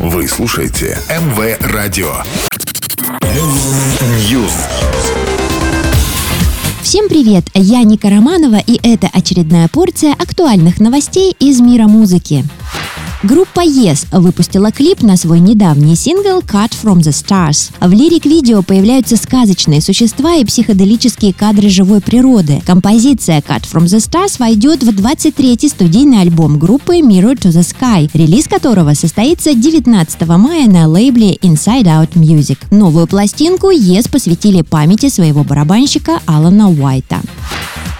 Вы слушаете МВ Радио. News. Всем привет! Я Ника Романова, и это очередная порция актуальных новостей из мира музыки. Группа Yes выпустила клип на свой недавний сингл «Cut from the Stars». В лирик-видео появляются сказочные существа и психоделические кадры живой природы. Композиция «Cut from the Stars» войдет в 23-й студийный альбом группы «Mirror to the Sky», релиз которого состоится 19 мая на лейбле Inside Out Music. Новую пластинку Yes посвятили памяти своего барабанщика Алана Уайта.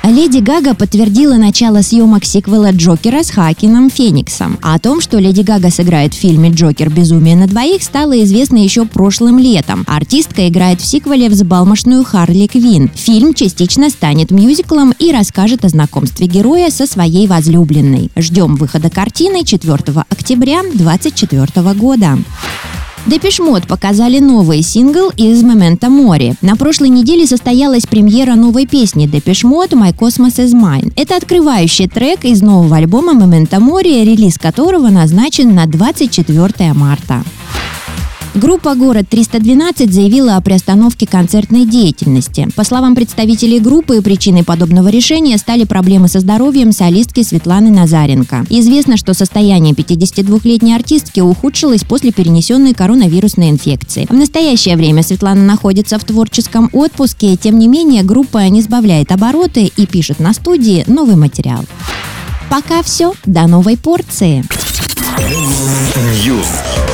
Леди Гага подтвердила начало съемок сиквела Джокера с Хакином Фениксом. О том, что Леди Гага сыграет в фильме «Джокер. Безумие на двоих» стало известно еще прошлым летом. Артистка играет в сиквеле взбалмошную Харли Квин. Фильм частично станет мюзиклом и расскажет о знакомстве героя со своей возлюбленной. Ждем выхода картины 4 октября 2024 года. Депешмот показали новый сингл из «Момента море». На прошлой неделе состоялась премьера новой песни Депешмот «My Cosmos is Mine». Это открывающий трек из нового альбома «Момента море», релиз которого назначен на 24 марта. Группа «Город 312» заявила о приостановке концертной деятельности. По словам представителей группы, причиной подобного решения стали проблемы со здоровьем солистки Светланы Назаренко. Известно, что состояние 52-летней артистки ухудшилось после перенесенной коронавирусной инфекции. В настоящее время Светлана находится в творческом отпуске, тем не менее группа не сбавляет обороты и пишет на студии новый материал. Пока все, до новой порции. News.